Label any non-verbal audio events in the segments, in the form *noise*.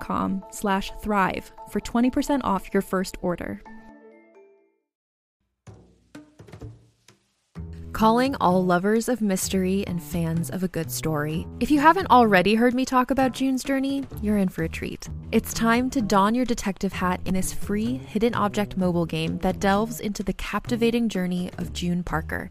com slash thrive for 20% off your first order. Calling all lovers of mystery and fans of a good story. If you haven't already heard me talk about June's Journey, you're in for a treat. It's time to don your detective hat in this free hidden object mobile game that delves into the captivating journey of June Parker,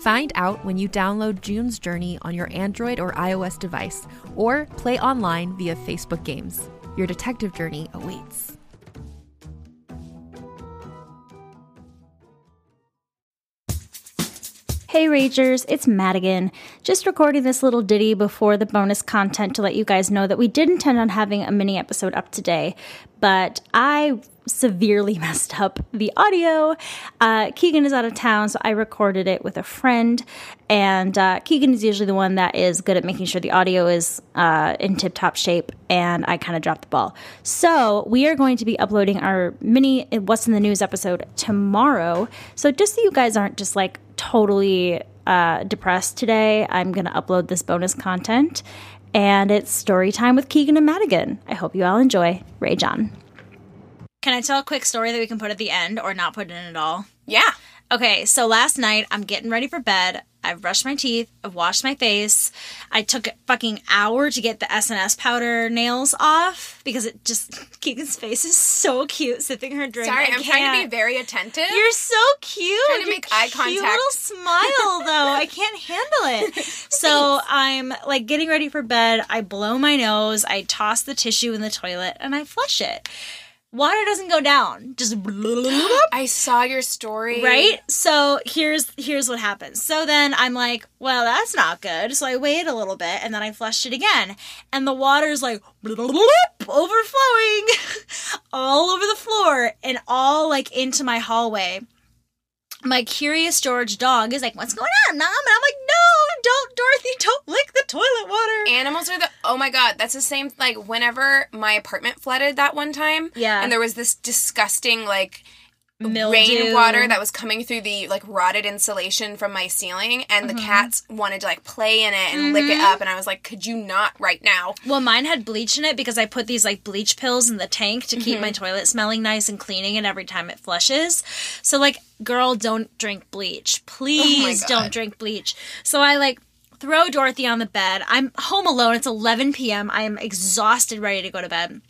Find out when you download June's Journey on your Android or iOS device, or play online via Facebook Games. Your detective journey awaits. Hey Ragers, it's Madigan. Just recording this little ditty before the bonus content to let you guys know that we did intend on having a mini episode up today, but I severely *laughs* messed up the audio. Uh, Keegan is out of town, so I recorded it with a friend, and uh, Keegan is usually the one that is good at making sure the audio is uh, in tip top shape, and I kind of dropped the ball. So we are going to be uploading our mini What's in the News episode tomorrow. So just so you guys aren't just like totally uh, depressed today, I'm going to upload this bonus content. And it's story time with Keegan and Madigan. I hope you all enjoy. Ray on. Can I tell a quick story that we can put at the end or not put in at all? Yeah. Okay, so last night I'm getting ready for bed. I've brushed my teeth. I've washed my face. I took a fucking hour to get the SNS powder nails off because it just *laughs* Keegan's face is so cute sipping her drink. Sorry, I I'm trying to be very attentive. You're so cute. I'm Trying to Your make eye contact. Cute little smile, *laughs* though. I can't handle it. So I'm like getting ready for bed. I blow my nose. I toss the tissue in the toilet and I flush it. Water doesn't go down. Just *gasps* I saw your story. right? So here's here's what happens so then i'm like well that's not good. So i wait a little bit and then i flushed it again. And the water's like overflowing *laughs* all over the floor and all like into my hallway my curious George dog is like, "What's going on, mom?" And I'm like, "No, don't, Dorothy, *laughs* don't lick the toilet water." Animals are the oh my god, that's the same like whenever my apartment flooded that one time. Yeah. And there was this disgusting like Mildew. rainwater that was coming through the like rotted insulation from my ceiling and Mm-hmm. the cats wanted to like play in it and lick it up and I was like, Could you not right now? Well, mine had bleach in it because I put these like bleach pills in the tank to keep my toilet smelling nice and cleaning it every time it flushes. So, like, girl, don't drink bleach. Please God. don't drink bleach. So, I like throw Dorothy on the bed. I'm home alone. It's 11 p.m. I am exhausted, ready to go to bed.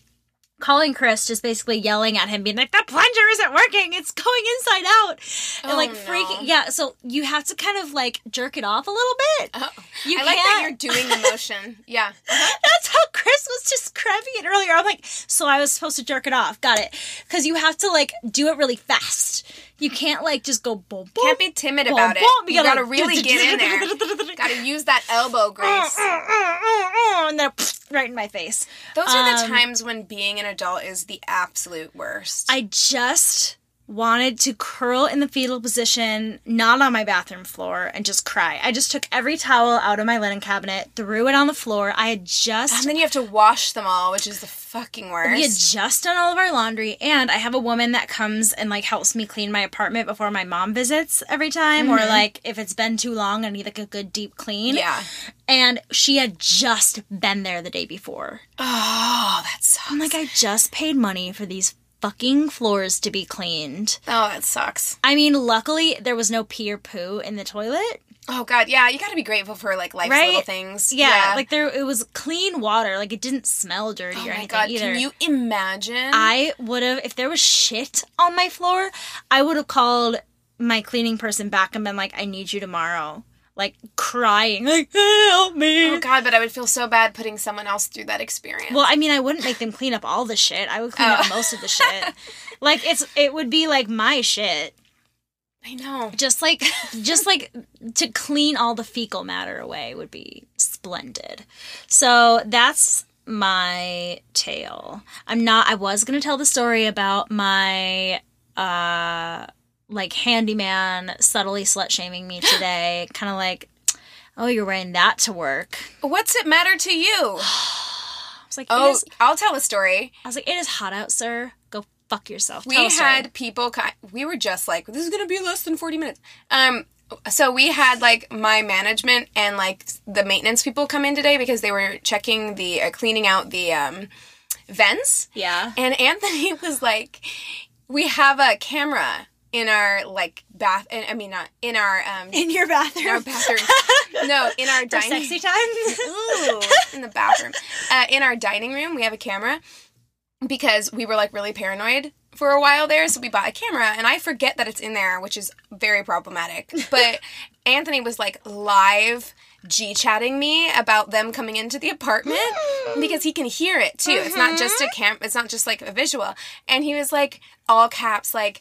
Calling Chris, just basically yelling at him, being like, "The plunger isn't working. It's going inside out," and Oh, like no. freaking. Yeah, so you have to kind of like jerk it off a little bit. Oh, You I like that you're doing the motion. Yeah. *laughs* Uh-huh. That's how Chris was describing it earlier. I'm like, so I was supposed to jerk it off. Got it? Because you have to like do it really fast. You can't like just go boom boom. Can't be timid boom, about it. boom. You gotta really get in there. *laughs* Gotta use that elbow uh, uh, grace. Uh, and then *laughs* right in my face. Those are the Um, times when being an adult is the absolute worst. I just wanted to curl in the fetal position, not on my bathroom floor, and just cry. I just took every towel out of my linen cabinet, threw it on the floor. I had just and then you have to wash them all, which is the fucking worst. we had just done all of our laundry, and I have a woman that comes and like helps me clean my apartment before my mom visits every time, or mm-hmm. like if it's been too long, I need like a good deep clean. yeah. And she had just been there the day before. Oh, that sucks. I'm like, I just paid money for these fucking floors to be cleaned. oh, that sucks. I mean, luckily there was no pee or poo in the toilet. Oh god, yeah, you gotta be grateful for like life's Right? little things. Yeah, like there it was clean water. Like it didn't smell dirty oh or anything god, either. can you imagine? I would have if there was shit on my floor, I would have called my cleaning person back and been like, "I need you tomorrow." Like crying, like help me. oh god, but I would feel so bad putting someone else through that experience. Well, I mean, I wouldn't make them clean up all the shit. I would clean Oh. up most of the shit. *laughs* like it's it would be like my shit. I know. Just like *laughs* just like to clean all the fecal matter away would be splendid. So that's my tale. I'm not I was going to tell the story about my uh like handyman subtly slut shaming me today. *laughs* kind of like Oh, you're wearing that to work. What's it matter to you? *sighs* I was like, Oh, is- I'll tell a story. I was like, it is hot out, sir. Go fuck yourself. we Tell story. had people we were just like this is gonna be less than 40 minutes um so we had like my management and like the maintenance people come in today because they were checking the uh, cleaning out the um vents yeah. and anthony *laughs* was like we have a camera in our like bath and i mean not in our um in your bathroom. in our bathroom *laughs* no in our For dining sexy time. *laughs* Ooh, in the bathroom. Uh, in our dining room, we have a camera because we were like really paranoid for a while there. So we bought a camera, and I forget that it's in there, which is very problematic. But *laughs* Anthony was like live G chatting me about them coming into the apartment because he can hear it too. It's not just a cam. It's not just like a visual. And he was like all caps, like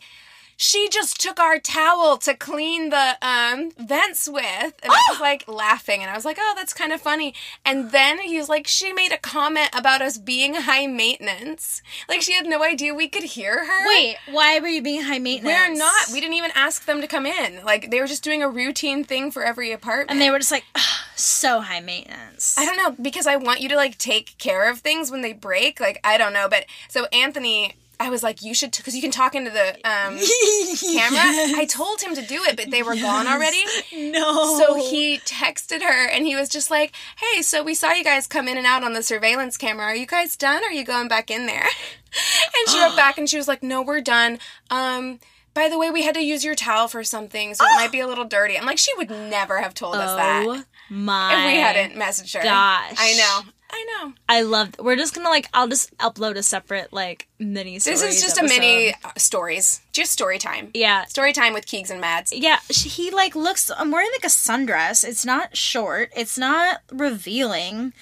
she just took our towel to clean the um vents with and i was *gasps* like laughing and i was like oh that's kind of funny and then he was like she made a comment about us being high maintenance like she had no idea we could hear her Wait, why were you being high maintenance? we're not we didn't even ask them to come in like they were just doing a routine thing for every apartment And they were just like, "Ugh, so high maintenance. I don't know because I want you to like take care of things when they break. Like I don't know, but so Anthony, I was like, you should because you can talk into the um, *laughs* camera. I told him to do it, but they were gone already. no. So he texted her and he was just like, "Hey, so we saw you guys come in and out on the surveillance camera. Are you guys done? Or are you going back in there?" *laughs* And she wrote back and she was like, "No, we're done." Um. By the way, we had to use your towel for something, so it might be a little dirty. I'm like, she would never have told us that Oh my. if we hadn't messaged her. gosh. I know. I know. I love. We're just gonna like. I'll just upload a separate like mini. This is just a mini uh, stories. Just story time. Yeah. Story time with Keegs and Mads. Yeah, she, he like looks. I'm wearing like a sundress. It's not short. It's not revealing,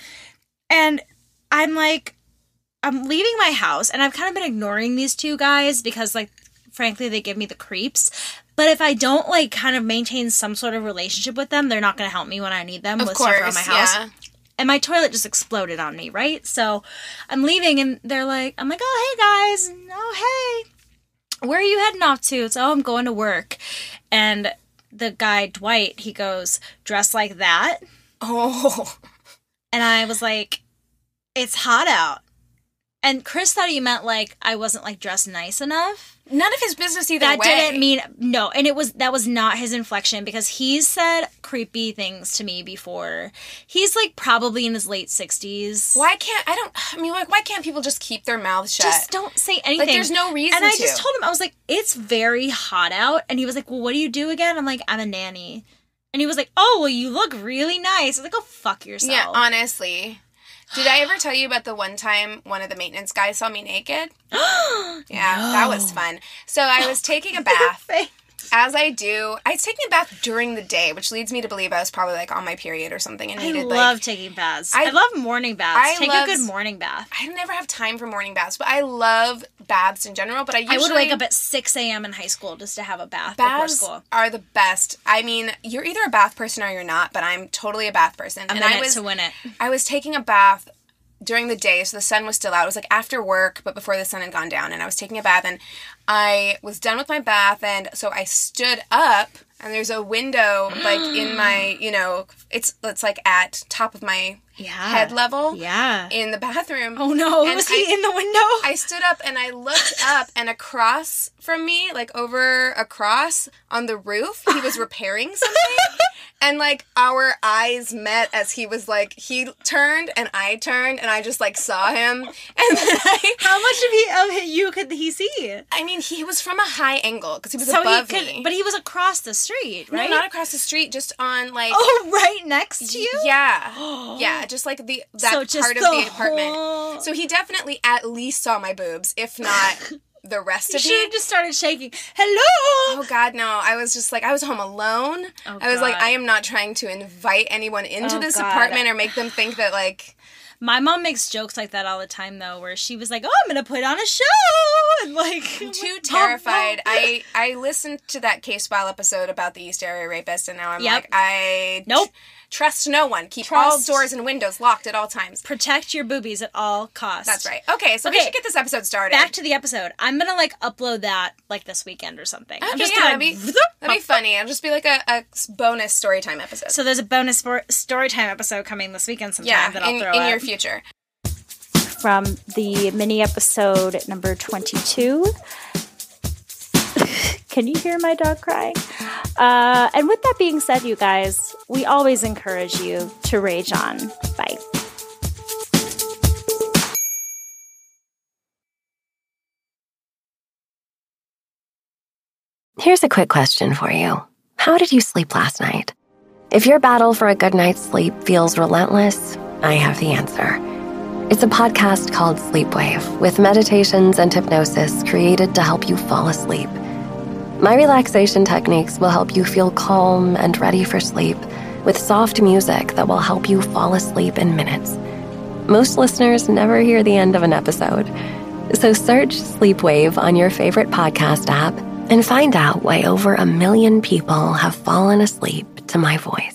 and I'm like, I'm leaving my house, and I've kind of been ignoring these two guys because, like, frankly, they give me the creeps. But if I don't like kind of maintain some sort of relationship with them, they're not going to help me when I need them Of with stuff around my house. yeah. And my toilet just exploded on me, right? So I'm leaving, and they're like, I'm like, oh hey guys, oh hey, where are you heading off to? It's oh, I'm going to work. And the guy Dwight, he goes, dress like that. Oh. And I was like, it's hot out. And Chris thought he meant like I wasn't like dressed nice enough. None of his business either That way. didn't mean no, and it was that was not his inflection because he's said creepy things to me before. He's like probably in his late sixties. Why can't I don't I mean like why can't people just keep their mouths shut? Just don't say anything. there's no reason And I to. just told him I was like, it's very hot out, and he was like, well, what do you do again? I'm like, I'm a nanny, and he was like, oh, well, you look really nice. I was like, go fuck yourself. yeah, honestly. Did I ever tell you about the one time one of the maintenance guys saw me naked? *gasps* yeah, that was fun. So I was taking a bath. *laughs* As I do, I was taking a bath during the day, which leads me to believe I was probably like on my period or something and I love like taking baths. I- I, love morning baths. I Take love- a good morning bath. I never have time for morning baths, but I love baths in general. But I usually I would wake up at 6 a.m. in high school just to have a bath baths before school. are the best. I mean, you're either a bath person or you're not, but I'm totally a bath person. I'm and I was to win it. I was taking a bath during the day, so the sun was still out. It was like after work, but before the sun had gone down, and I was taking a bath, and I was done with my bath, and so I stood up, and there's a window like in *gasps* my, you know, it's it's like at top of my Yeah. head level, Yeah. in the bathroom. Oh no, *laughs* And was I- he in the window? I stood up and I looked *laughs* up, and across from me, like over across on the roof, he was repairing something. And like our eyes met as he was like, he turned and I turned, and I just like saw him. *laughs* And then I, *laughs* How much of he of you could he see? I mean, he was from a high angle because he was So above he could, me. but he was across the street, no, right? not across the street, just on like. oh, right next to you. Yeah, *gasps* yeah, just like the that So part of the the apartment. whole- So he definitely at least saw my boobs, if not *laughs* the rest You of should have just started shaking. Hello. Oh God, no! I was just like, I was home alone. Oh, I was like, I am not trying to invite anyone into Oh, this God. apartment or make them think that like. My mom makes jokes like that all the time, though, where she was like, "Oh, I'm gonna put on a show," *laughs* and like, I'm too terrified. *laughs* I I listened to that Casefile episode about the East Area rapist, and now I'm Yep. like, I Nope. Trust no one. Keep all doors and windows locked at all times. protect your boobies at all costs. That's right. Okay, so we Okay. should get this episode started. Back to the episode. I'm gonna like upload that like this weekend or something. I'm just yeah, gonna that'd be that'd be funny. It'll just be like a, a bonus story time episode. So there's a bonus spor- story time episode coming this weekend sometime yeah, that I'll in, throw in up. your future. from the mini episode number 22. Can you hear my dog crying? Uh, and with that being said, you guys, we always encourage you to rage on. Bye. Here's a quick question for you How did you sleep last night? If your battle for a good night's sleep feels relentless, I have the answer. It's a podcast called Sleepwave with meditations and hypnosis created to help you fall asleep. My relaxation techniques will help you feel calm and ready for sleep with soft music that will help you fall asleep in minutes. Most listeners never hear the end of an episode. So search Sleepwave on your favorite podcast app and find out why over a million people have fallen asleep to my voice.